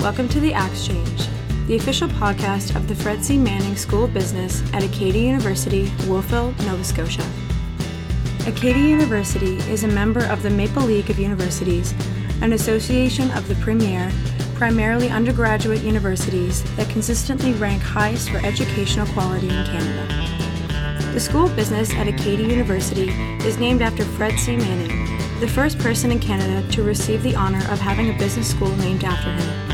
Welcome to the Axe Change, the official podcast of the Fred C. Manning School of Business at Acadia University, Wolfville, Nova Scotia. Acadia University is a member of the Maple League of Universities, an association of the premier, primarily undergraduate universities that consistently rank highest for educational quality in Canada. The School of Business at Acadia University is named after Fred C. Manning, the first person in Canada to receive the honor of having a business school named after him.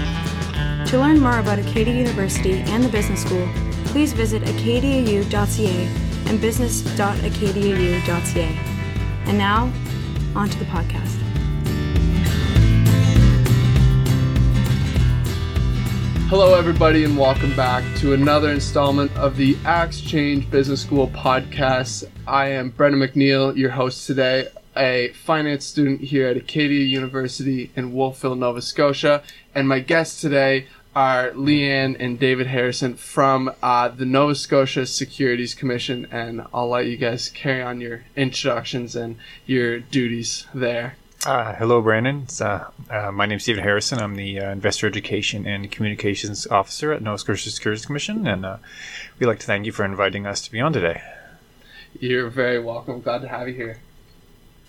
To learn more about Acadia University and the business school, please visit acadiau.ca and business.acadiau.ca. And now, on to the podcast. Hello, everybody, and welcome back to another installment of the Axe Change Business School podcast. I am Brendan McNeil, your host today, a finance student here at Acadia University in Wolfville, Nova Scotia, and my guests today are Leanne and David Harrison from uh, the Nova Scotia Securities Commission, and I'll let you guys carry on your introductions and your duties there. Uh, hello, Brandon. Uh, uh, my name is David Harrison. I'm the uh, Investor Education and Communications Officer at Nova Scotia Securities Commission, and uh, we'd like to thank you for inviting us to be on today. You're very welcome. Glad to have you here.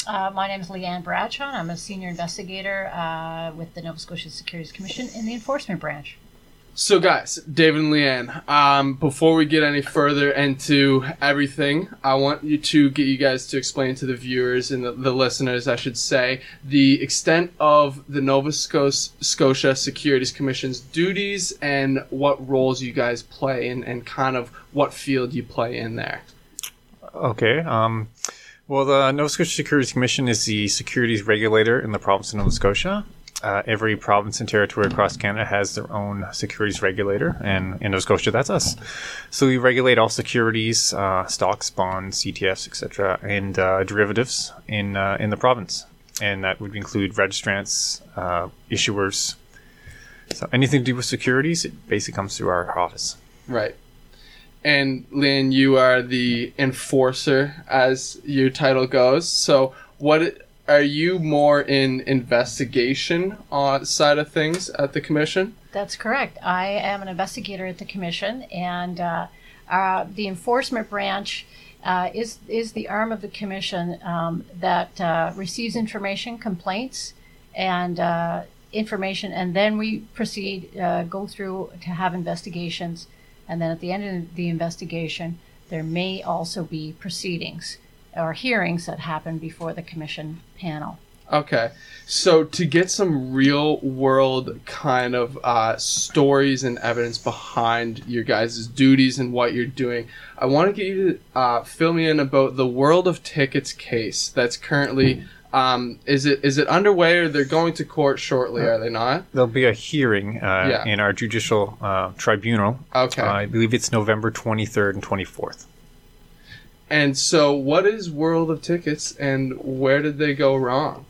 Uh, my name is Leanne Bradshaw. I'm a senior investigator uh, with the Nova Scotia Securities Commission in the enforcement branch. So, guys, David and Leanne, um, before we get any further into everything, I want you to get you guys to explain to the viewers and the, the listeners, I should say, the extent of the Nova Scotia Securities Commission's duties and what roles you guys play and, and kind of what field you play in there. Okay. Um, well, the Nova Scotia Securities Commission is the securities regulator in the province of Nova Scotia. Uh, every province and territory across Canada has their own securities regulator, and in Nova Scotia, that's us. So we regulate all securities, uh, stocks, bonds, ETFs, etc., and uh, derivatives in uh, in the province, and that would include registrants, uh, issuers. So anything to do with securities, it basically comes through our office. Right. And Lynn, you are the enforcer, as your title goes. So, what are you more in investigation uh, side of things at the commission? That's correct. I am an investigator at the commission, and uh, uh, the enforcement branch uh, is is the arm of the commission um, that uh, receives information, complaints, and uh, information, and then we proceed go through to have investigations, and then at the end of the investigation, there may also be proceedings or hearings that happen before the commission panel. Okay. So to get some real world kind of uh, stories and evidence behind your guys' duties and what you're doing, I want to get you to uh, fill me in about the World of Tickets case that's currently. Um, is it is it underway or they're going to court shortly? Are they not? There'll be a hearing uh, Yeah. in our judicial uh, tribunal. Okay. I believe it's November 23rd and 24th. And so, what is World of Tickets and where did they go wrong?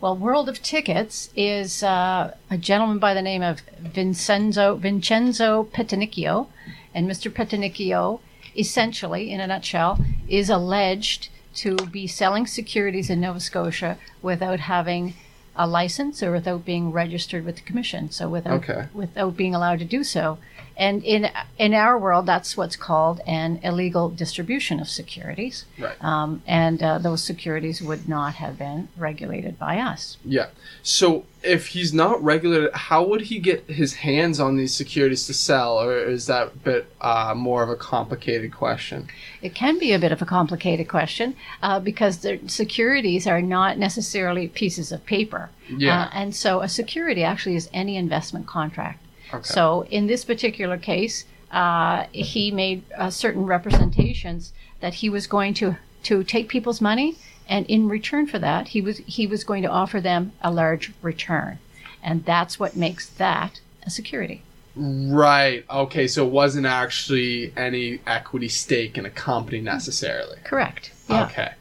Well, World of Tickets is uh, a gentleman by the name of Vincenzo Vincenzo Petanicchio, and Mr. Petanicchio, essentially, in a nutshell, is alleged to be selling securities in Nova Scotia without having a license or without being registered with the commission. So without Okay. without being allowed to do so. And in in our world, that's what's called an illegal distribution of securities. Right. Um, and uh, those securities would not have been regulated by us. Yeah. So, if he's not regulated, how would he get his hands on these securities to sell, or is that a bit uh, more of a complicated question? It can be a bit of a complicated question uh, because the securities are not necessarily pieces of paper. Yeah. Uh, and so a security actually is any investment contract. Okay. So in this particular case, uh, he made uh, certain representations that he was going to to take people's money, and in return for that, he was he was going to offer them a large return, and that's what makes that a security. Right. Okay. So, it wasn't actually any equity stake in a company necessarily. Correct. Yeah. Okay.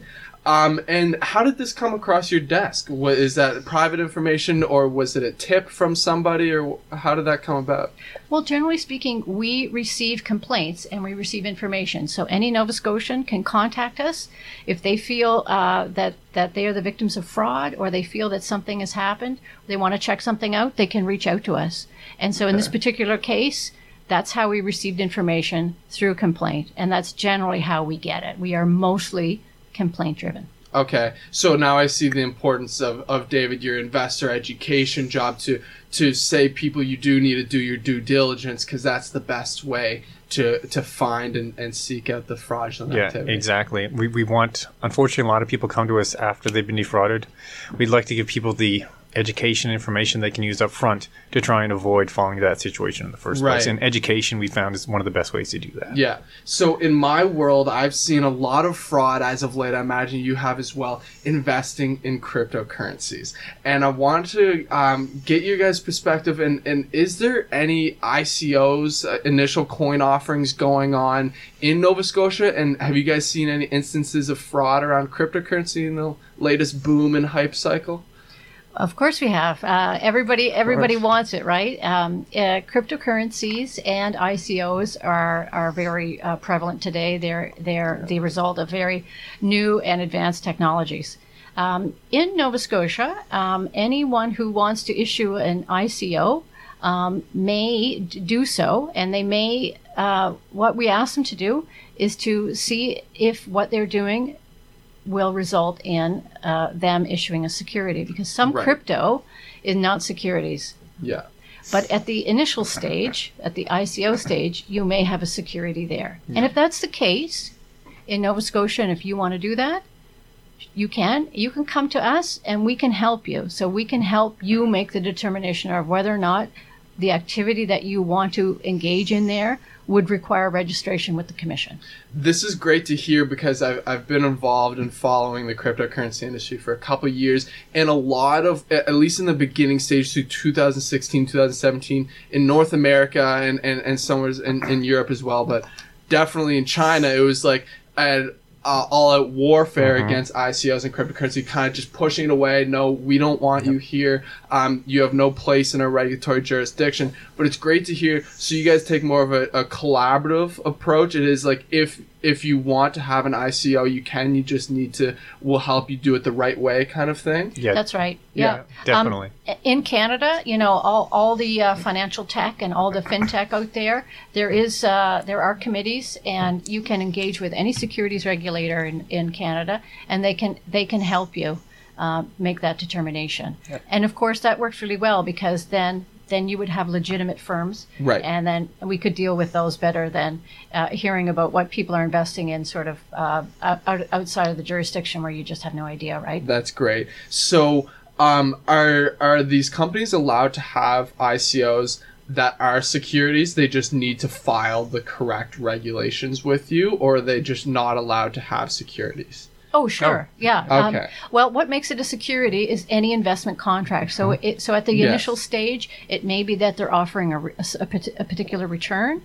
Um, and how did this come across your desk? What, is that private information, or was it a tip from somebody, or how did that come about? Well, generally speaking, we receive complaints and we receive information. So any Nova Scotian can contact us if they feel uh, that that they are the victims of fraud, or they feel that something has happened. They want to check something out. They can reach out to us. And so, in this particular case, that's how we received information through complaint, and that's generally how we get it. We are mostly complaint driven. Okay, so now I see the importance of, of David, your investor education job to to say people you do need to do your due diligence because that's the best way to to find and, and seek out the fraudulent Yeah, activity. exactly. We, we want, unfortunately, a lot of people come to us after they've been defrauded. We'd like to give people the education information they can use up front to try and avoid falling into that situation in the first place. And education, we found, is one of the best ways to do that. Yeah. So in my world, I've seen a lot of fraud as of late. I imagine you have as well, investing in cryptocurrencies. And I want to um, get your guys' perspective. And, and is there any ICOs, uh, initial coin offerings going on in Nova Scotia? And have you guys seen any instances of fraud around cryptocurrency in the latest boom and hype cycle? Of course, we have. Uh, everybody, everybody wants it, right? Um, uh, cryptocurrencies and ICOs are are very uh, prevalent today. They're they're the result of very new and advanced technologies. Um, in Nova Scotia, um, anyone who wants to issue an ICO um, may d- do so, and they may. Uh, what we ask them to do is to see if what they're doing will result in uh, them issuing a security because some Right. crypto is not securities. Yeah. But at the initial stage, at the ICO stage, you may have a security there. And if that's the case in Nova Scotia, and if you want to do that, you can. You can come to us and we can help you. So we can help you make the determination of whether or not the activity that you want to engage in there would require registration with the commission. this is great to hear because I've, I've been involved in following the cryptocurrency industry for a couple years and a lot of at least in the beginning stage through 2016 2017 in north america and, and, and somewhere in, in europe as well but definitely in china it was like a, uh, all out warfare against ICOs and cryptocurrency, kind of just pushing it away. No, we don't want you here. Um, you have no place in our regulatory jurisdiction. But it's great to hear. So you guys take more of a, a collaborative approach. It is like if if you want to have an ICO, you can. You just need to. We'll help you do it the right way, kind of thing. Yeah, That's right. Yeah, Yeah, Um, definitely. in Canada, you know, all, all the uh, financial tech and all the fintech out there, there is uh, there are committees, and you can engage with any securities regulator in, in Canada, and they can they can help you uh, make that determination. And of course, that works really well because then then you would have legitimate firms, Right. And then we could deal with those better than uh, hearing about what people are investing in, sort of uh, out, outside of the jurisdiction where you just have no idea, right? That's great. So, um, are are these companies allowed to have ICOs that are securities? They just need to file the correct regulations with you, or are they just not allowed to have securities? Oh, sure. Yeah. Um, well, what makes it a security is any investment contract. So, it, so at the Yes. initial stage, it may be that they're offering a, a a particular return,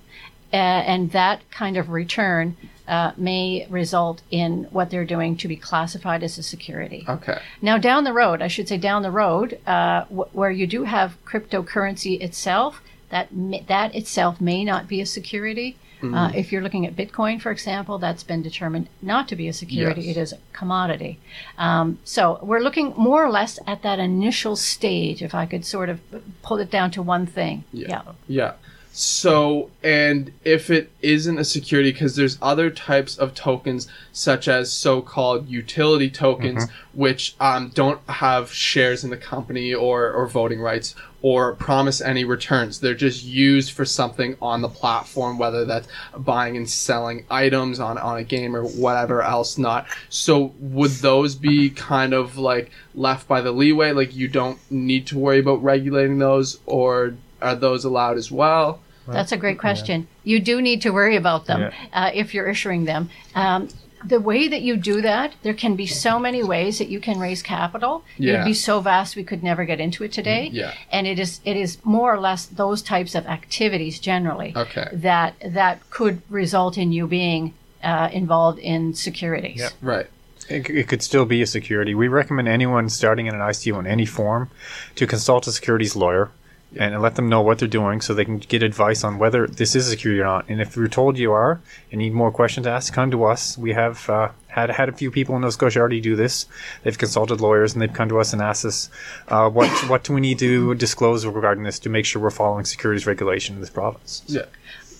uh, and that kind of return uh, may result in what they're doing to be classified as a security. Okay. Now, down the road, I should say down the road, uh, wh- where you do have cryptocurrency itself, that may, that itself may not be a security. Uh, if you're looking at Bitcoin, for example, that's been determined not to be a security; Yes. it is a commodity. Um, so we're looking more or less at that initial stage. If I could sort of pull it down to one thing, Yeah. Yeah. So, and if it isn't a security, because there's other types of tokens, such as so-called utility tokens, which um, don't have shares in the company or, or voting rights or promise any returns. They're just used for something on the platform, whether that's buying and selling items on, on a game or whatever else not. So would those be kind of like left by the leeway? Like you don't need to worry about regulating those or are those allowed as well? That's a great question. You do need to worry about them Yeah. uh, if you're issuing them. Um, the way that you do that, there can be so many ways that you can raise capital. It'd be so vast we could never get into it today. Yeah. And it is it is more or less those types of activities generally Okay. that that could result in you being uh, involved in securities. Yep. Right. it, it could still be a security. We recommend anyone starting in an ICO in any form to consult a securities lawyer and let them know what they're doing so they can get advice on whether this is a security or not. And if you're told you are and need more questions to ask, come to us. We have uh, had had a few people in Nova Scotia already do this. They've consulted lawyers and they've come to us and asked us uh, what what do we need to disclose regarding this to make sure we're following securities regulation in this province. Yeah.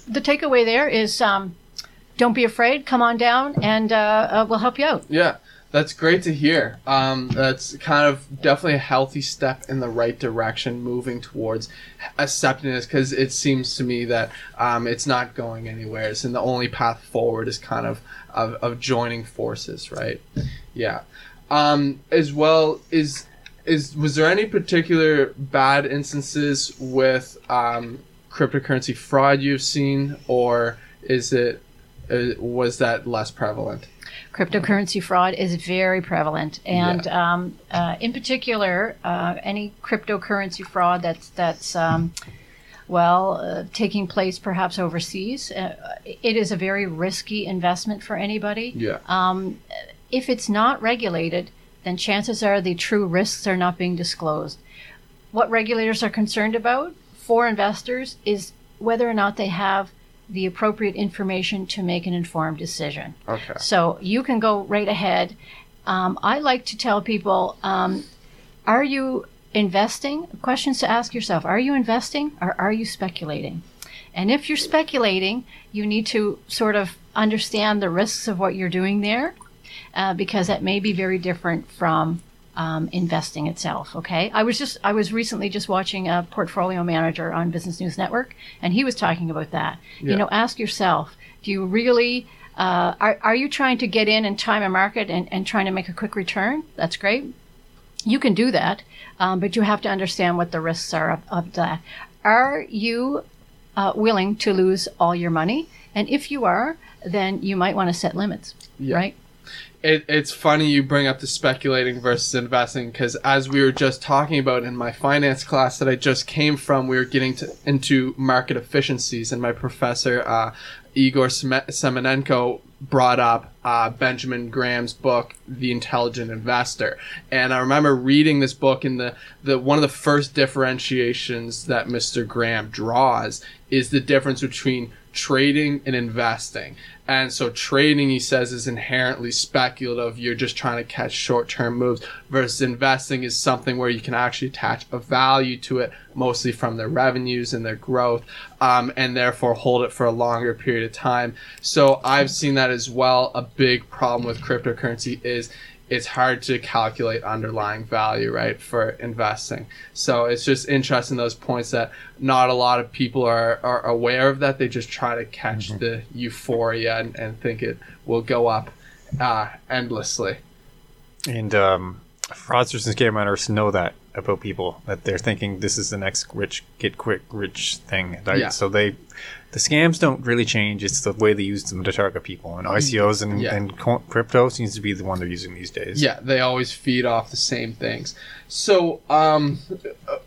The takeaway there is um, don't be afraid. Come on down, and uh, uh, we'll help you out. Yeah, that's great to hear. Um, that's kind of definitely a healthy step in the right direction, moving towards accepting this because it seems to me that um, it's not going anywhere. and the only path forward is kind of, of, of joining forces, right? Yeah. Um, as well is is was there any particular bad instances with um, cryptocurrency fraud you've seen, or is it was that less prevalent? Cryptocurrency fraud is very prevalent, and yeah. um, uh, in particular, uh, any cryptocurrency fraud that's that's um, well uh, taking place perhaps overseas. Uh, it is a very risky investment for anybody. Yeah. Um, if it's not regulated, then chances are the true risks are not being disclosed. What regulators are concerned about for investors is whether or not they have the appropriate information to make an informed decision. Okay. So you can go right ahead. Um, I like to tell people um, are you investing? Questions to ask yourself Are you investing or are you speculating? And if you're speculating, you need to sort of understand the risks of what you're doing there uh, because that may be very different from um, investing itself. Okay, I was just I was recently just watching a portfolio manager on Business News Network, and he was talking about that. Yeah. You know, ask yourself: Do you really uh, are are you trying to get in and time a market and, and trying to make a quick return? That's great. You can do that, um, but you have to understand what the risks are of, of that. Are you uh, willing to lose all your money? And if you are, then you might want to set limits, yeah. right? It, it's funny you bring up the speculating versus investing because as we were just talking about in my finance class that I just came from, we were getting to, into market efficiencies, and my professor uh, Igor Semenenko brought up uh, Benjamin Graham's book, The Intelligent Investor, and I remember reading this book, and the, the one of the first differentiations that Mr. Graham draws is the difference between trading and investing. And so trading, he says, is inherently speculative. You're just trying to catch short term moves versus investing is something where you can actually attach a value to it, mostly from their revenues and their growth, um, and therefore hold it for a longer period of time. So I've seen that as well. A big problem with cryptocurrency is it's hard to calculate underlying value, right, for investing. So it's just interesting those points that not a lot of people are, are aware of that. They just try to catch mm-hmm. the euphoria and, and think it will go up uh, endlessly. And um, fraudsters and scam runners know that about people that they're thinking this is the next rich get quick rich thing. Right? Yeah. So they the scams don't really change. It's the way they use them to target people. And ICOs and, yeah. and crypto seems to be the one they're using these days. Yeah, they always feed off the same things. So, um,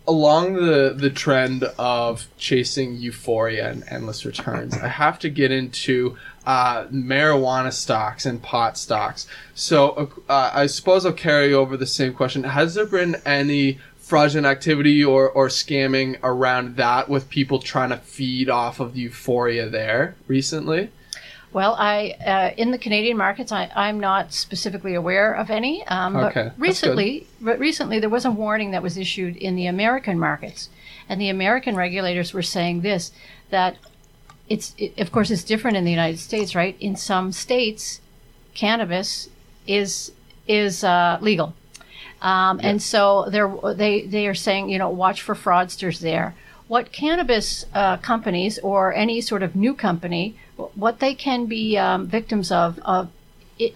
along the the trend of chasing euphoria and endless returns, I have to get into uh, marijuana stocks and pot stocks. So, uh, I suppose I'll carry over the same question. Has there been any fraudulent activity or, or scamming around that with people trying to feed off of the euphoria there recently? Well, I uh, in the Canadian markets, I, I'm not specifically aware of any. Um, okay, but recently, but recently there was a warning that was issued in the American markets, and the American regulators were saying this that it's it, of course it's different in the United States, right? In some states, cannabis is is uh, legal, um, yeah. And so they're, they, they are saying, you know, watch for fraudsters there. What cannabis uh, companies or any sort of new company, what they can be um, victims of, of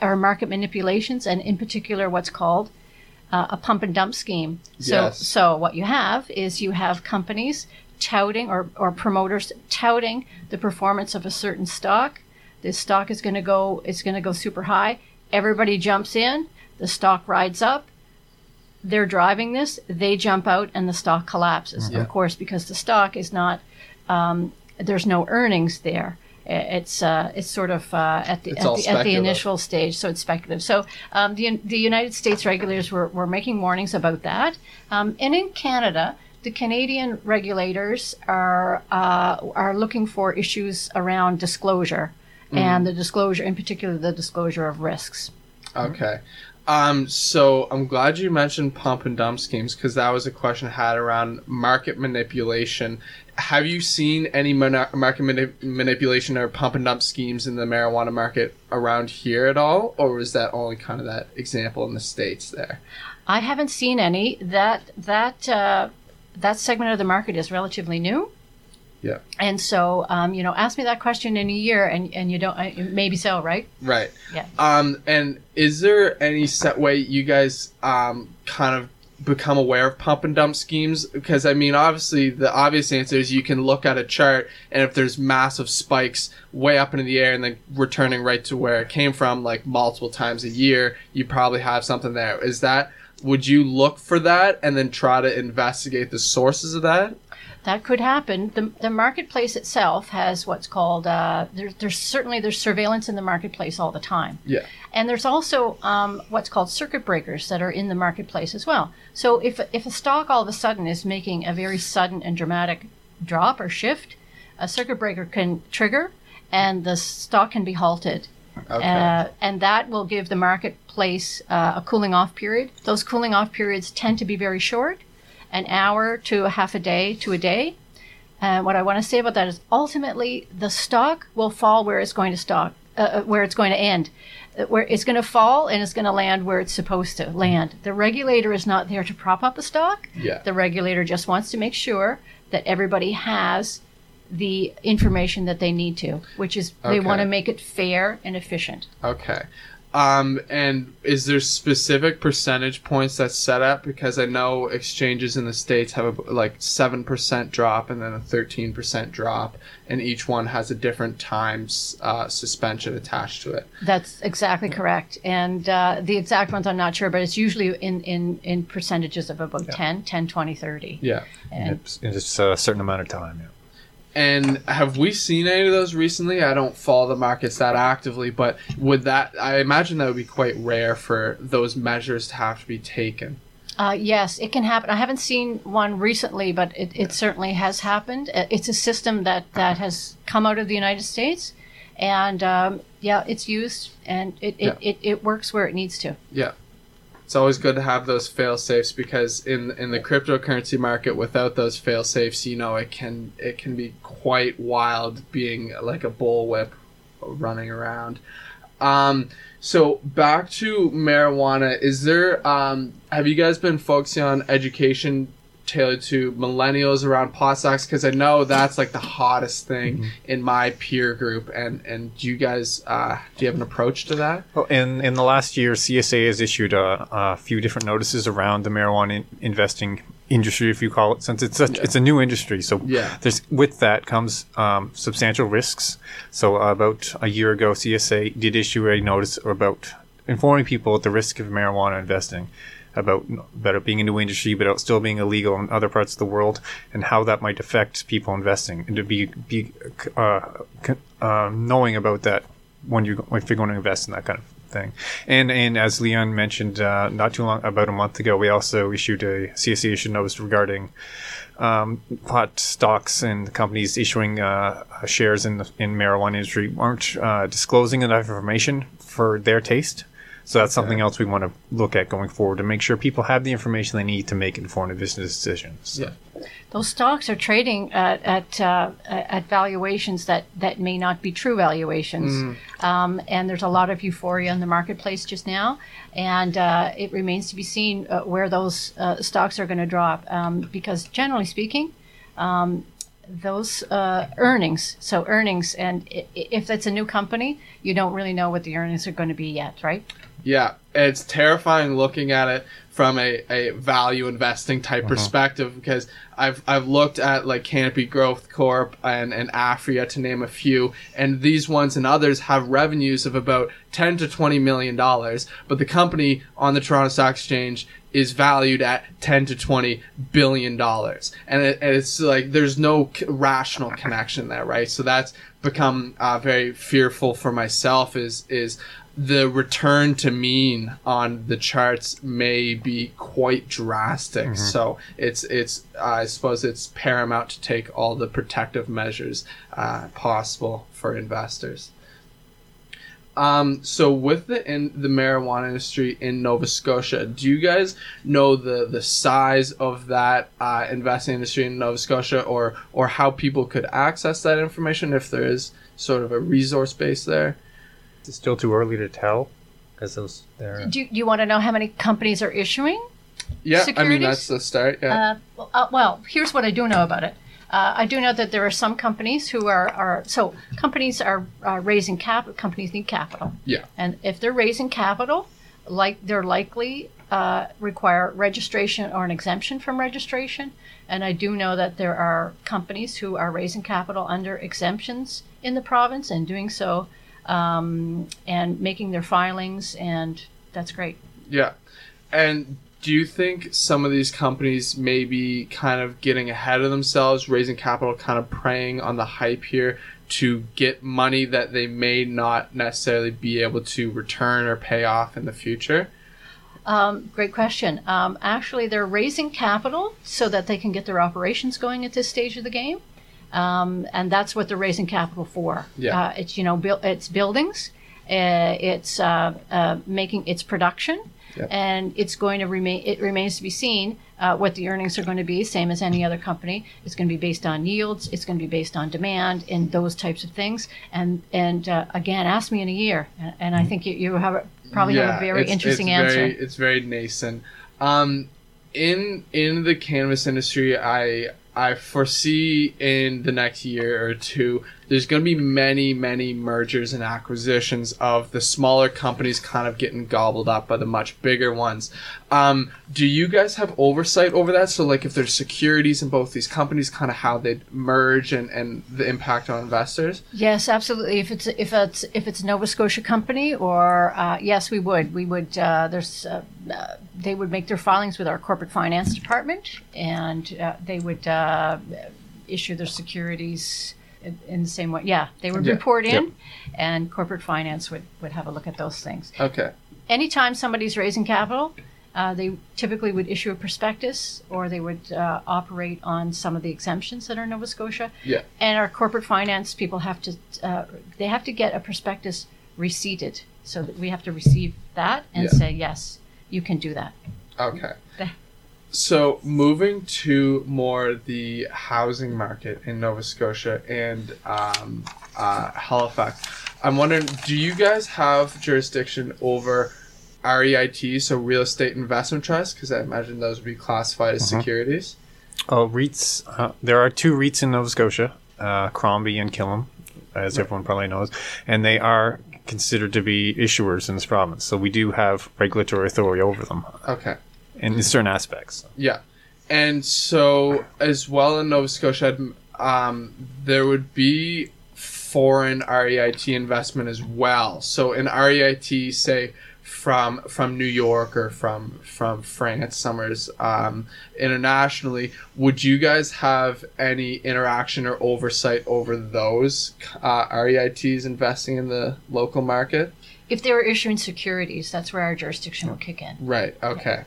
are market manipulations, and in particular, what's called uh, a pump and dump scheme. So, yes. so what you have is you have companies touting or, or promoters touting the performance of a certain stock. This stock is going to go, it's going to go super high. Everybody jumps in. The stock rides up they're driving this, they jump out and the stock collapses, yeah. of course, because the stock is not, um, there's no earnings there. it's uh, it's sort of uh, at the at the, at the initial stage, so it's speculative. So um, the the United States regulators were, were making warnings about that, um, and in Canada. The Canadian regulators are uh, are looking for issues around disclosure, Mm-hmm. and the disclosure, in particular, the disclosure of risks. Okay. Um, so I'm glad you mentioned pump and dump schemes because that was a question I had around market manipulation. Have you seen any mana- market mani- manipulation or pump and dump schemes in the marijuana market around here at all, or was that only kind of that example in the states there? I haven't seen any. That that uh, that segment of the market is relatively new. Yeah. And so, um, you know, ask me that question in a year, and, and you don't, uh, maybe so, right? Right. Yeah. Um, and is there any set way you guys um, kind of become aware of pump and dump schemes? Because I mean, obviously, the obvious answer is you can look at a chart, and if there's massive spikes way up into the air and then returning right to where it came from, like multiple times a year, you probably have something there. Is that would you look for that and then try to investigate the sources of that? That could happen. The, the marketplace itself has what's called, uh, there, there's certainly, there's surveillance in the marketplace all the time. Yeah. And there's also um, what's called circuit breakers that are in the marketplace as well. So if, if a stock all of a sudden is making a very sudden and dramatic drop or shift, a circuit breaker can trigger and the stock can be halted. Okay. Uh, and that will give the marketplace uh, a cooling off period. Those cooling off periods tend to be very short, an hour to a half a day to a day. And what I want to say about that is ultimately the stock will fall where it's going to stock, uh, uh, where it's going to end. Uh, Where it's going to fall and it's going to land where it's supposed to land. The regulator is not there to prop up a stock. yeah. The regulator just wants to make sure that everybody has the information that they need to, which is they want to make it fair and efficient. Okay. Um, and is there specific percentage points that's set up? Because I know exchanges in the states have a, like seven percent drop and then a thirteen percent drop, and each one has a different times uh, suspension attached to it. That's exactly correct. And uh, the exact ones I'm not sure, but it's usually in, in, in percentages of about 10, 10, 20, 30. Yeah. And It's, it's a certain amount of time. Yeah. And have we seen any of those recently? I don't follow the markets that actively, but would that? I imagine that would be quite rare for those measures to have to be taken. Uh, yes, it can happen. I haven't seen one recently, but it, it certainly has happened. Uh, It's a system that, that has come out of the United States, and um, yeah, it's used and it, it, Yeah. it, it works where it needs to. Yeah. It's always good to have those fail safes because in in the cryptocurrency market without those fail safes, you know, it can it can be quite wild being like a bullwhip running around. Um so back to marijuana, is there um have you guys been focusing on education tailored to millennials around pot stocks because I know that's like the hottest thing in my peer group and and do you guys uh do you have an approach to that? Well, in in the last year, CSA has issued a, a few different notices around the marijuana in, investing industry, if you call it, since it's such, it's a new industry. So Yeah. there's with that comes um, substantial risks. So uh, about a year ago, CSA did issue a notice about informing people at the risk of marijuana investing. About, about it being a new industry, but still being illegal in other parts of the world, and how that might affect people investing, and to be be uh, uh, knowing about that when you if you're going to invest in that kind of thing. And and as Leon mentioned uh, not too long about a month ago, we also issued a CSE issued notice regarding um, pot stocks and companies issuing uh, shares in the in marijuana industry aren't uh, disclosing enough information for their taste. So that's something else we want to look at going forward to make sure people have the information they need to make informed business decisions. Yeah. Those stocks are trading at at, uh, at valuations that, that may not be true valuations, um, and there's a lot of euphoria in the marketplace just now, and uh, it remains to be seen uh, where those uh, stocks are going to drop. Um, because generally speaking, um, those uh, earnings, so earnings, and i- i- if it's a new company, you don't really know what the earnings are going to be yet, right? Yeah, it's terrifying looking at it from a, a value investing type perspective because I've I've looked at like Canopy Growth Corp and, and Aphria to name a few, and these ones and others have revenues of about ten to twenty million dollars, but the company on the Toronto Stock Exchange is valued at 10 to 20 billion dollars. And, it, and it's like there's no c- rational connection there right? So that's become uh, very fearful for myself is is the return to mean on the charts may be quite drastic. So it's it's uh, i suppose it's paramount to take all the protective measures uh, possible for investors. Um, so with the in the marijuana industry in Nova Scotia, do you guys know the the size of that uh, investing industry in Nova Scotia, or or how people could access that information if there is sort of a resource base there? It's still too early to tell because those they're Do, do you want to know how many companies are issuing? Yeah, I mean that's the start. Yeah, Uh, well, uh, well, here's what I do know about it. Uh, I do know that there are some companies who are, are so companies are uh, raising cap. Companies need capital, yeah, and if they're raising capital, like they're likely uh, require registration or an exemption from registration. And I do know that there are companies who are raising capital under exemptions in the province and doing so, um, and making their filings, and that's great. yeah. And do you think some of these companies may be kind of getting ahead of themselves, raising capital, kind of preying on the hype here to get money that they may not necessarily be able to return or pay off in the future? Um, great question. Um, actually, they're raising capital so that they can get their operations going at this stage of the game, um, and that's what they're raising capital for. Yeah. Uh, it's you know buil- it's buildings, uh, it's uh, uh, making it's production, Yep. and it's going to remain. It remains to be seen uh, what the earnings are going to be. Same as any other company, it's going to be based on yields. It's going to be based on demand and those types of things. And and uh, again, ask me in a year, and, and I think you, you have a, probably have a very it's- interesting it's answer. Very, it's very nascent. Um, in in the cannabis industry, I I foresee in the next year or two, there's going to be many many mergers and acquisitions of the smaller companies, kind of getting gobbled up by the much bigger ones. Um, do you guys have oversight over that? So, like, if there's securities in both these companies, kind of how they merge and and the impact on investors. Yes, absolutely. If it's if it's if it's Nova Scotia company, or uh, yes, we would we would uh, there's uh, uh, they would make their filings with our corporate finance department, and uh, they would uh, issue their securities in, the same way. Yeah, they would Yeah. report in, Yep. and corporate finance would would have a look at those things. Okay. Anytime somebody's raising capital. Uh, they typically would issue a prospectus or they would uh, operate on some of the exemptions that are in Nova Scotia Yeah. and our corporate finance people have to uh, they have to get a prospectus receipted so that we have to receive that and Yeah. say yes you can do that Okay. So moving to more the housing market in Nova Scotia and um, uh, Halifax, I'm wondering, do you guys have jurisdiction over REIT, so real estate investment trust? Because I imagine those would be classified as securities. Oh, REITs. Uh, there are two REITs in Nova Scotia, uh, Crombie and Killam, as everyone probably knows, and they are considered to be issuers in this province. So we do have regulatory authority over them Okay. In certain aspects. Yeah. And so, as well in Nova Scotia, um, there would be foreign REIT investment as well. So, in REIT, say from from New York or from from France, Summers, um, internationally, would you guys have any interaction or oversight over those uh, REITs investing in the local market? if they were issuing securities that's where our jurisdiction would kick in Right. Okay.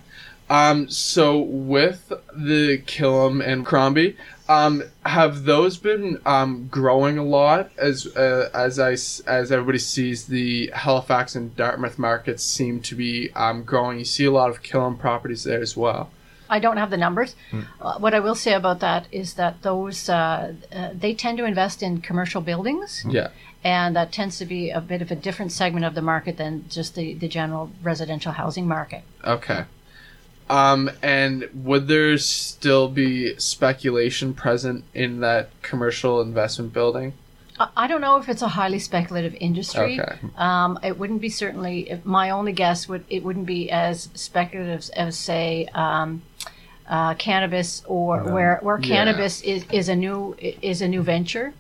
Um, so with the Killam and Crombie, um, have those been um, growing a lot as uh, as I s- as everybody sees the Halifax and Dartmouth markets seem to be um, growing. You see a lot of Killam properties there as well. i don't have the numbers uh, what i will say about that is that those uh, uh, they tend to invest in commercial buildings Yeah. and that tends to be a bit of a different segment of the market than just the, the general residential housing market Okay. Um, and would there still be speculation present in that commercial investment building? I- don't know if it's a highly speculative industry. Okay. Um, it wouldn't be certainly. if- My only guess would it wouldn't be as speculative as say um, uh, cannabis or where where Yeah. cannabis is, is a new is a new venture.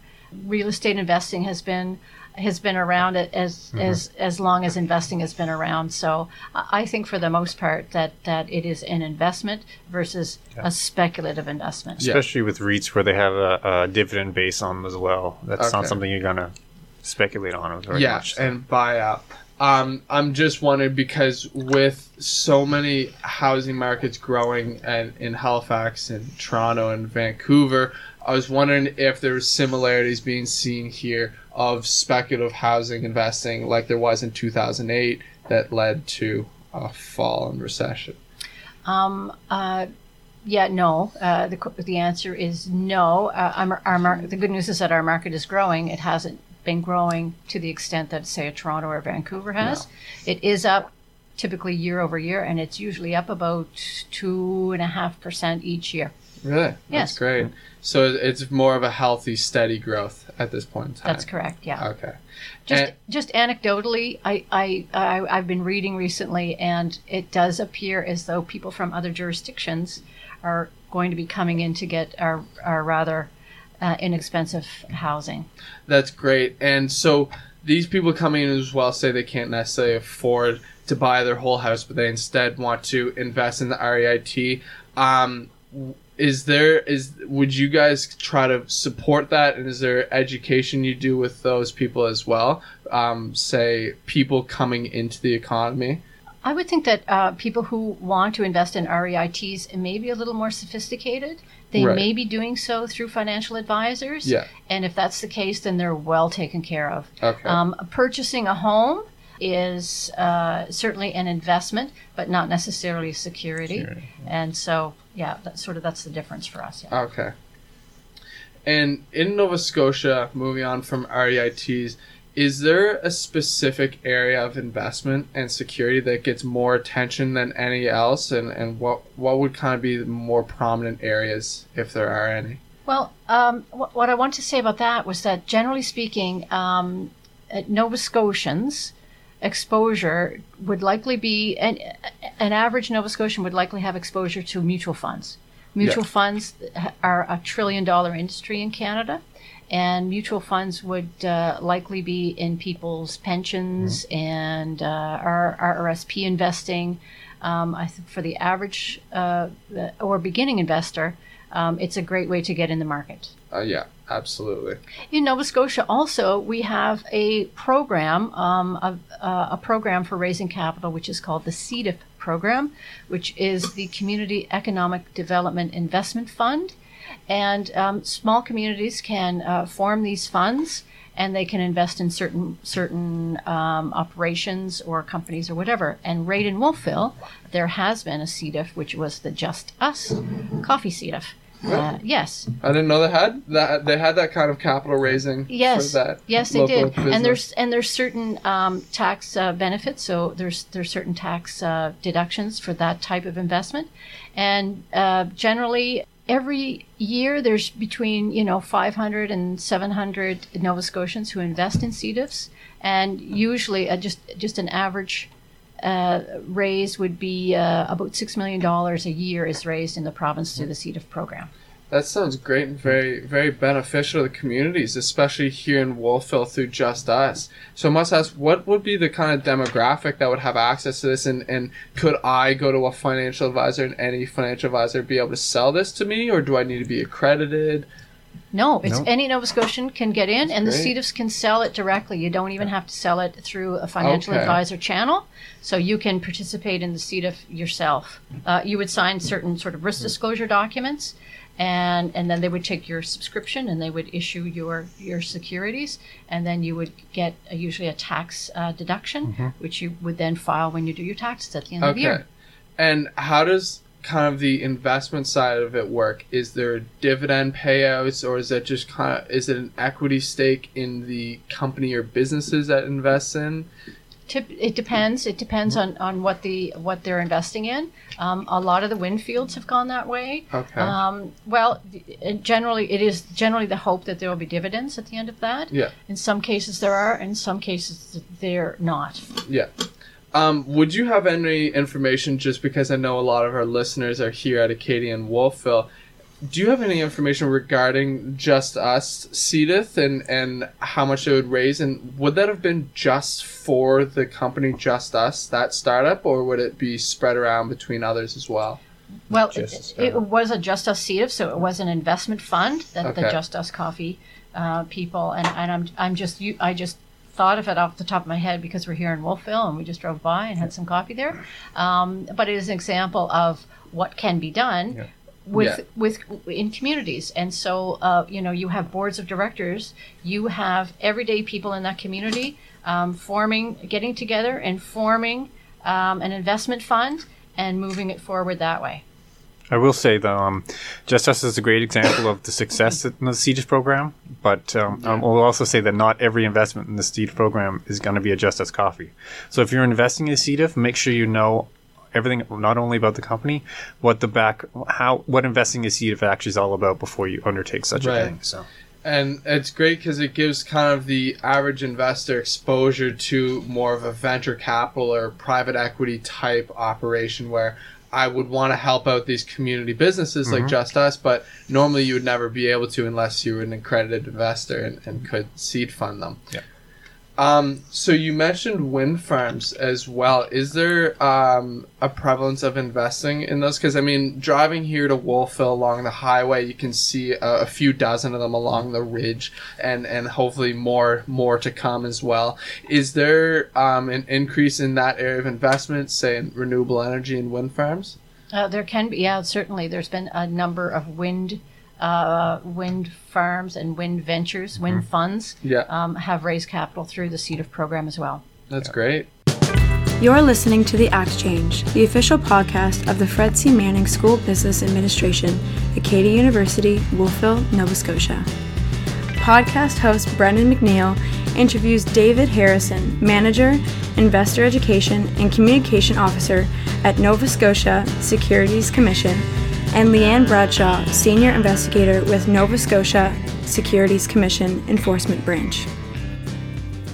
Real estate investing has been has been around as as as long as investing has been around. So I I think for the most part that that it is an investment versus a speculative investment. Yeah. Especially with REITs where they have a, a dividend base on them as well. That's Okay. not something you're gonna speculate on very yeah, much. so. and buy up. Um, I'm just wondering because with so many housing markets growing and in Halifax and Toronto and Vancouver, I was wondering if there were similarities being seen here of speculative housing investing like there was in 2008 that led to a fall and recession. Um, uh, yeah, no. Uh, the, the answer is no. Uh, our, our mar- the good news is that our market is growing. It hasn't been growing to the extent that, say, a Toronto or Vancouver has. It is up typically year over year, and it's usually up about two and a half percent each year. Really? Yes. That's great. So it's more of a healthy, steady growth at this point in time. That's correct. Yeah. Okay. Just, And- just anecdotally, I, I, I, I've been reading recently, and it does appear as though people from other jurisdictions are going to be coming in to get our, our rather uh, inexpensive housing. That's great. And so these people coming in as well say they can't necessarily afford to buy their whole house, but they instead want to invest in the REIT. Um, is there is would you guys try to support that? And is there education you do with those people as well? Um, say people coming into the economy. I would think that uh, people who want to invest in REITs may be a little more sophisticated. They Right. may be doing so through financial advisors. Yeah. And if that's the case, then they're well taken care of. Okay. Um, purchasing a home is uh, certainly an investment, but not necessarily a security. And so, yeah, that's sort of that's the difference for us. Yeah. Okay. And in Nova Scotia, moving on from REITs, is there a specific area of investment and security that gets more attention than any else? And, and what, what would kind of be the more prominent areas, if there are any? Well, um, wh- what I want to say about that was that generally speaking, um, Nova Scotians exposure would likely be an, an average Nova Scotian would likely have exposure to mutual funds. Mutual Yeah. funds are a trillion dollar industry in Canada, and mutual funds would uh, likely be in people's pensions and uh, our, our RSP investing. Um, I think for the average uh, or beginning investor, um, it's a great way to get in the market. Uh, yeah, absolutely. In Nova Scotia, also, we have a program, um, a, a program for raising capital, which is called the CEDIF program, which is the Community Economic Development Investment Fund. And um, small communities can uh, form these funds, and they can invest in certain certain um, operations or companies or whatever. And right in Wolfville, there has been a CEDIF, which was the Just Us Coffee CEDIF. Uh, yes, I didn't know they had that. They had that kind of capital raising Yes, for that. yes, they did. business. And there's and there's certain um, tax uh, benefits. So there's there's certain tax uh, deductions for that type of investment, and uh, generally every year there's between you know 500 and 700 Nova Scotians who invest in CEDIFs, and usually uh, just just an average. Uh, raise would be uh, about six million dollars a year is raised in the province through the CEDIF program. That sounds great and very, very beneficial to the communities, especially here in Wolfville through Just Us. So I must ask, what would be the kind of demographic that would have access to this? And, and could I go to a financial advisor and any financial advisor be able to sell this to me? Or do I need to be accredited? No, it's No. any Nova Scotian can get in, and the great. CEDIFs can sell it directly. You don't even have to sell it through a financial Okay. advisor channel, so you can participate in the CEDIF yourself. Uh, you would sign certain sort of risk disclosure documents, and and then they would take your subscription and they would issue your your securities, and then you would get a, usually a tax uh, deduction, which you would then file when you do your taxes at the end of the Okay. year. And how does kind of the investment side of it work? Is there dividend payouts or is that just kind of, is it an equity stake in the company or businesses that invests in? It depends. It depends on, on what the what they're investing in. Um, a lot of the wind fields have gone that way. Okay. Um, well, generally, it is generally the hope that there will be dividends at the end of that. Yeah. In some cases there are, in some cases they're not. Yeah. Um, would you have any information, just because I know a lot of our listeners are here at Acadia and Wolfville, do you have any information regarding Just Us CEDIF and, and how much it would raise? And would that have been just for the company Just Us, that startup, or would it be spread around between others as well? Well, it, it was a Just Us seed, so it was an investment fund that the Just Us Coffee uh, people, and, and I'm I'm just you, I just thought of it off the top of my head because we're here in Wolfville and we just drove by and had some coffee there. Um, but it is an example of what can be done. Yeah. With Yeah. with in communities, and so uh, you know you have boards of directors, you have everyday people in that community um, forming, getting together and forming um, an investment fund and moving it forward that way. I will say that um, Just Us is a great example of the success in the CEDIF program, but um, I will also say that not every investment in the CEDIF program is going to be a Just Us coffee. So if you're investing in CEDIF, make sure you know everything, not only about the company, what the back, how, what investing in CEDIF actually is all about before you undertake such Right. a thing. So And it's great because it gives kind of the average investor exposure to more of a venture capital or private equity type operation where I would want to help out these community businesses like mm-hmm. Just Us, but normally you would never be able to unless you were an accredited investor and, and could seed fund them. Yeah. Um, so you mentioned wind farms as well. Is there um, a prevalence of investing in those? Because I mean, driving here to Wolfville along the highway, you can see a, a few dozen of them along the ridge, and and hopefully more more to come as well. Is there um, an increase in that area of investment, say in renewable energy and wind farms? Uh, there can be, yeah, certainly. There's been a number of wind, uh, wind farms and wind ventures, wind funds, Yeah, um, have raised capital through the CEDIF program as well. that's great. You're listening to The Axe Change, the official podcast of the Fred C. Manning School of Business Administration, Acadia University, Wolfville, Nova Scotia. Podcast host Brendan McNeil interviews David Harrison, Manager, Investor Education and Communication Officer at Nova Scotia Securities Commission, and Leanne Bradshaw, Senior Investigator with Nova Scotia Securities Commission Enforcement Branch.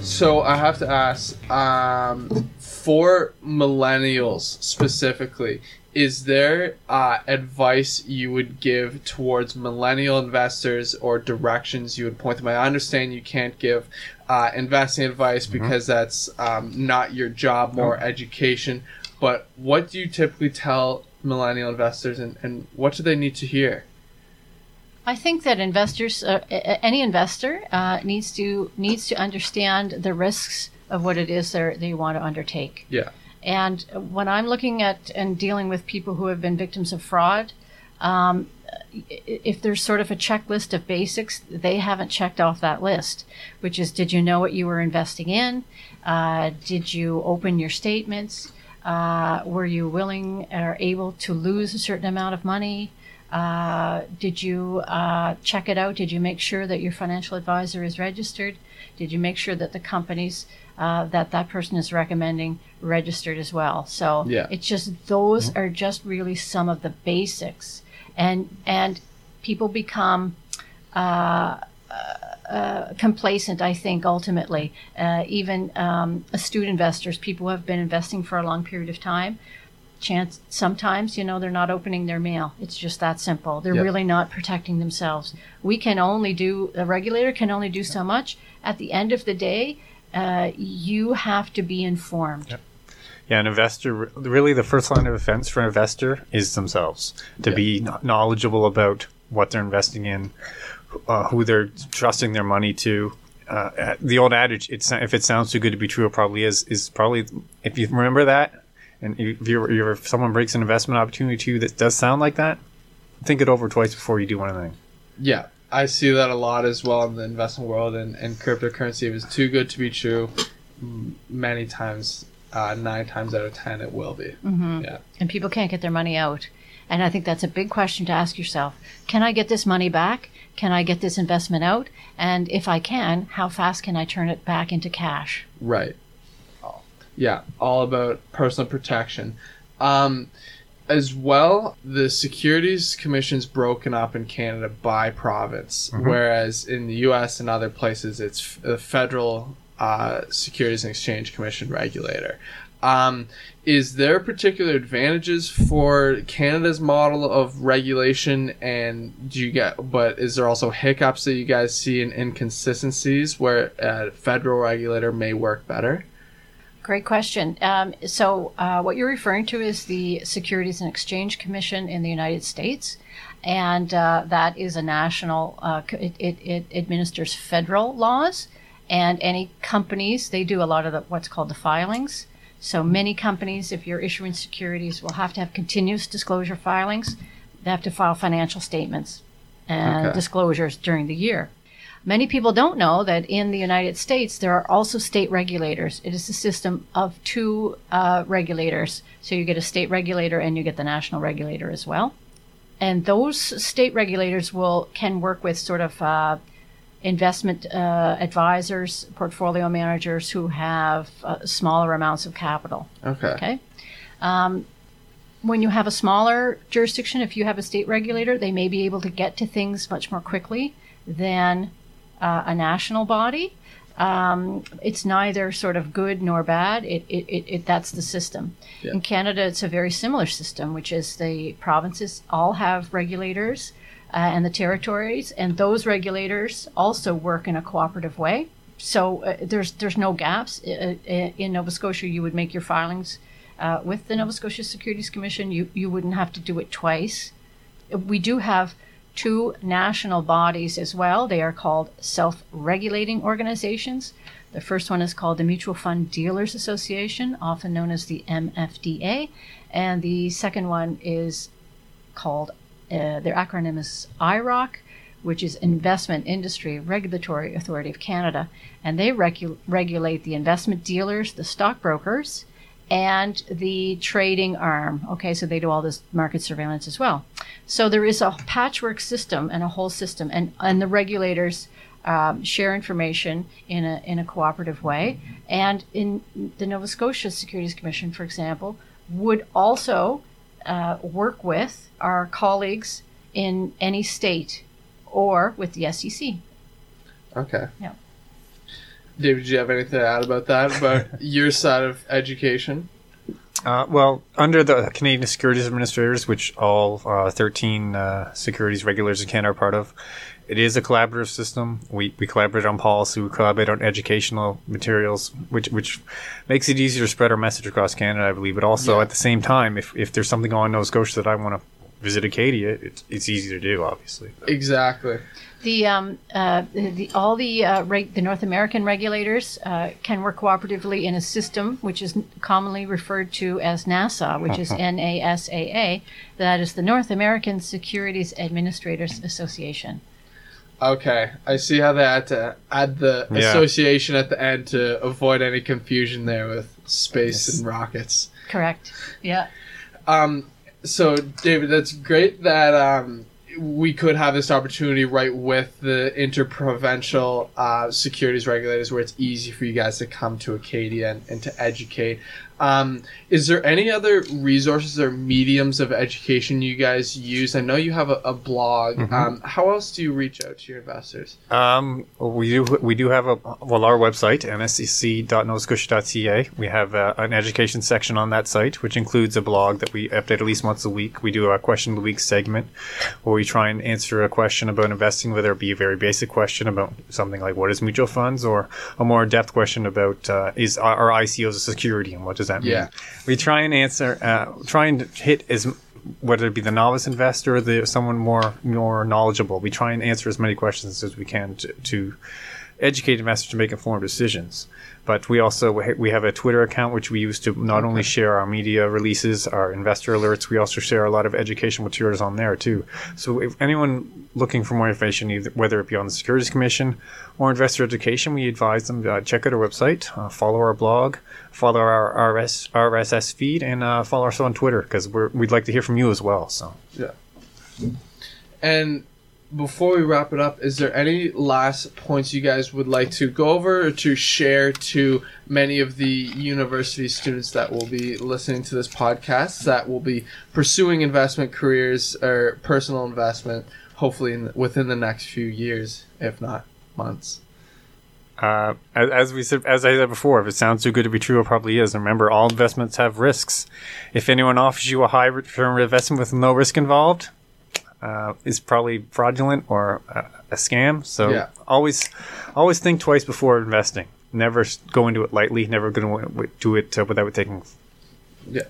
So I have to ask, um, for millennials specifically, is there uh, advice you would give towards millennial investors or directions you would point them? I understand you can't give uh, investing advice because that's um, not your job, more education. But what do you typically tell millennial investors, and, and what do they need to hear? I think that investors, uh, any investor, uh, needs to needs to understand the risks of what it is they they want to undertake. Yeah. And when I'm looking at and dealing with people who have been victims of fraud, um, if there's sort of a checklist of basics, they haven't checked off that list, which is did you know what you were investing in? Uh, did you open your statements? Uh, were you willing or able to lose a certain amount of money? Uh, did you uh, check it out? Did you make sure that your financial advisor is registered? Did you make sure that the companies uh, that that person is recommending registered as well? So Yeah. it's just those are just really some of the basics, and and people become. Uh, complacent, I think, ultimately. Uh, even um, astute investors, people who have been investing for a long period of time, chance sometimes you know they're not opening their mail. It's just that simple. They're Yep. really not protecting themselves. We can only do the regulator can only do so much. At the end of the day uh, you have to be informed. Yeah, an investor really the first line of defense for an investor is themselves to be knowledgeable about what they're investing in, uh, who they're trusting their money to. Uh, the old adage, "It's if it sounds too good to be true, it probably is." Is probably if you remember that, and if, you're, you're, if someone breaks an investment opportunity to you that does sound like that, think it over twice before you do anything. Yeah, I see that a lot as well in the investment world and, and cryptocurrency. If it's too good to be true, many times, uh, nine times out of ten, it will be. Mm-hmm. Yeah. and people can't get their money out and i think that's a big question to ask yourself can i get this money back can i get this investment out and if i can how fast can i turn it back into cash Right. Oh. Yeah, all about personal protection. Um, as well, the Securities Commission's broken up in Canada by province, whereas in the U.S. and other places, it's the federal uh, Securities and Exchange Commission regulator. Um, is there particular advantages for Canada's model of regulation, and do you get? But is there also hiccups that you guys see in inconsistencies where a federal regulator may work better? Great question. Um, so, uh, what you're referring to is the Securities and Exchange Commission in the United States, and uh, that is a national. Uh, it, it, it administers federal laws, and any companies they do a lot of the, what's called the filings. So many companies, if you're issuing securities, will have to have continuous disclosure filings. They have to file financial statements and Okay. disclosures during the year. Many people don't know that in the United States there are also state regulators. It is a system of two uh, regulators. So you get a state regulator and you get the national regulator as well. And those state regulators will can work with sort of uh, investment uh, advisors, portfolio managers who have uh, smaller amounts of capital. Okay. Okay. Um, when you have a smaller jurisdiction, if you have a state regulator, they may be able to get to things much more quickly than uh, a national body. Um, it's neither sort of good nor bad. It, it, it, it that's the system. Yeah. In Canada, it's a very similar system, which is the provinces all have regulators uh, and the territories, and those regulators also work in a cooperative way. So uh, there's there's no gaps. In Nova Scotia, you would make your filings uh, with the Nova Scotia Securities Commission. You you wouldn't have to do it twice. We do have two national bodies as well. They are called self-regulating organizations. The first one is called the Mutual Fund Dealers Association, often known as the MFDA, and the second one is called uh, their acronym is IIROC, which is Investment Industry Regulatory Authority of Canada, and they regu- regulate the investment dealers, the stockbrokers, and the trading arm. Okay, so they do all this market surveillance as well. So there is a patchwork system and a whole system, and and the regulators. Um, share information in a in a cooperative way, and in the Nova Scotia Securities Commission, for example, would also uh, work with our colleagues in any state or with the SEC. Okay. Yeah. David, do you have anything to add about that? About your side of education? Uh, well, under the Canadian Securities Administrators, which all uh, 13 uh, securities regulators in Canada are part of, it is a collaborative system. We, we collaborate on policy, we collaborate on educational materials, which which makes it easier to spread our message across Canada, I believe. But also, Yeah. at the same time, if, if there's something on Nova Scotia that I want to visit Acadia, it's, it's easy to do, obviously. Exactly. The, um, uh, the, the all the uh, reg- the North American regulators uh, can work cooperatively in a system which is commonly referred to as NASA, which is NASAA. That is the North American Securities Administrators Association. Okay, I see how they had to add the Yeah. association at the end to avoid any confusion there with space Yes. and rockets. Correct. Yeah. Um, so David, that's great that um, we could have this opportunity right with the interprovincial uh, securities regulators, where it's easy for you guys to come to Acadia and, and to educate. Um, is there any other resources or mediums of education you guys use? I know you have a, a blog. Um, how else do you reach out to your investors? Um, we do we do have a well our website nssc.novascotia.ca. We have uh, an education section on that site, which includes a blog that we update at least once a week. We do a question of the week segment where we try and answer a question about investing, whether it be a very basic question about something like what is mutual funds, or a more in-depth question about uh, is are are ICOs a security and what does that mean? Yeah. We try and answer, uh, try and hit as whether it be the novice investor or the someone more more knowledgeable. We try and answer as many questions as we can to, to educate investors to make informed decisions. But we also we have a Twitter account which we use to not only share our media releases, our investor alerts. We also share a lot of educational materials on there too. So if anyone looking for more information, either whether it be on the Securities Commission or investor education, we advise them to uh, check out our website, uh, follow our blog, follow our RS, RSS feed, and uh, follow us on Twitter because we'd like to hear from you as well. So Yeah. And before we wrap it up, is there any last points you guys would like to go over or to share to many of the university students that will be listening to this podcast that will be pursuing investment careers or personal investment, hopefully in, within the next few years, if not months? Uh, as, we said, as I said before, if it sounds too good to be true, it probably is. Remember, all investments have risks. If anyone offers you a high return investment with no risk involved, uh, is probably fraudulent or a, a scam. So Yeah. always, always think twice before investing. Never go into it lightly. Never going to do it uh, without taking. Yeah.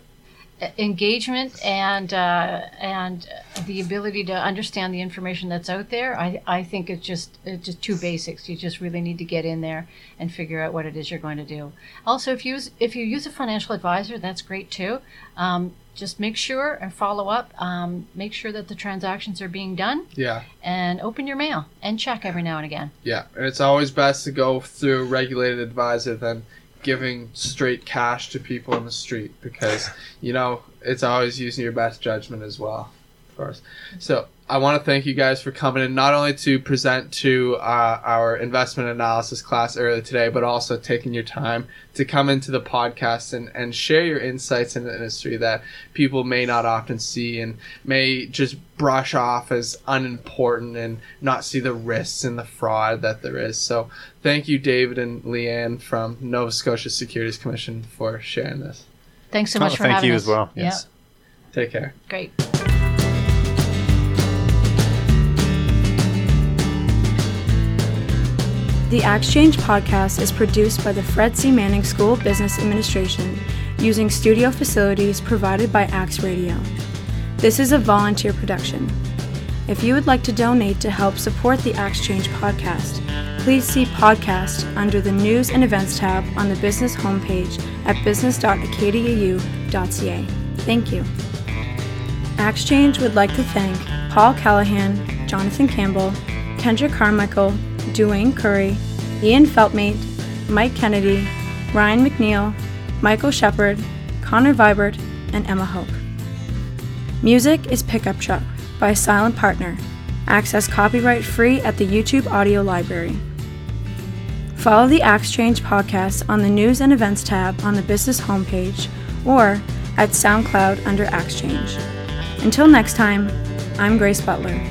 Engagement and uh, and the ability to understand the information that's out there, I, I think it's just it's just two basics. You just really need to get in there and figure out what it is you're going to do. Also, if you use if you use a financial advisor, that's great too. Um, just make sure and follow up. Um, make sure that the transactions are being done, Yeah. and open your mail and check every now and again. Yeah, and it's always best to go through a regulated advisor than giving straight cash to people in the street because you know it's always using your best judgment as well, course. So I want to thank you guys for coming in, not only to present to uh, our investment analysis class earlier today, but also taking your time to come into the podcast and, and share your insights in the industry that people may not often see and may just brush off as unimportant and not see the risks and the fraud that there is. So thank you, David and Leanne from Nova Scotia Securities Commission for sharing this. Thanks so Oh, much for thank having you as well. Yeah, Yes. Take care. great. The Exchange podcast is produced by the Fred C. Manning School of Business Administration using studio facilities provided by Axe Radio. This is a volunteer production. If you would like to donate to help support the Exchange podcast, please see podcast under the News and Events tab on the business homepage at business.acadiau.ca. Thank you. Exchange would like to thank Paul Callahan, Jonathan Campbell, Kendra Carmichael, Duane Curry, Ian Feltmate, Mike Kennedy, Ryan McNeil, Michael Shepard, Connor Vibert, and Emma Hope. Music is Pickup Truck by Silent Partner. Access copyright free at the YouTube Audio Library. Follow the Exchange podcast on the News and Events tab on the business homepage or at SoundCloud under Exchange. Until next time, I'm Grace Butler,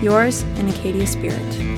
yours in Acadia Spirit.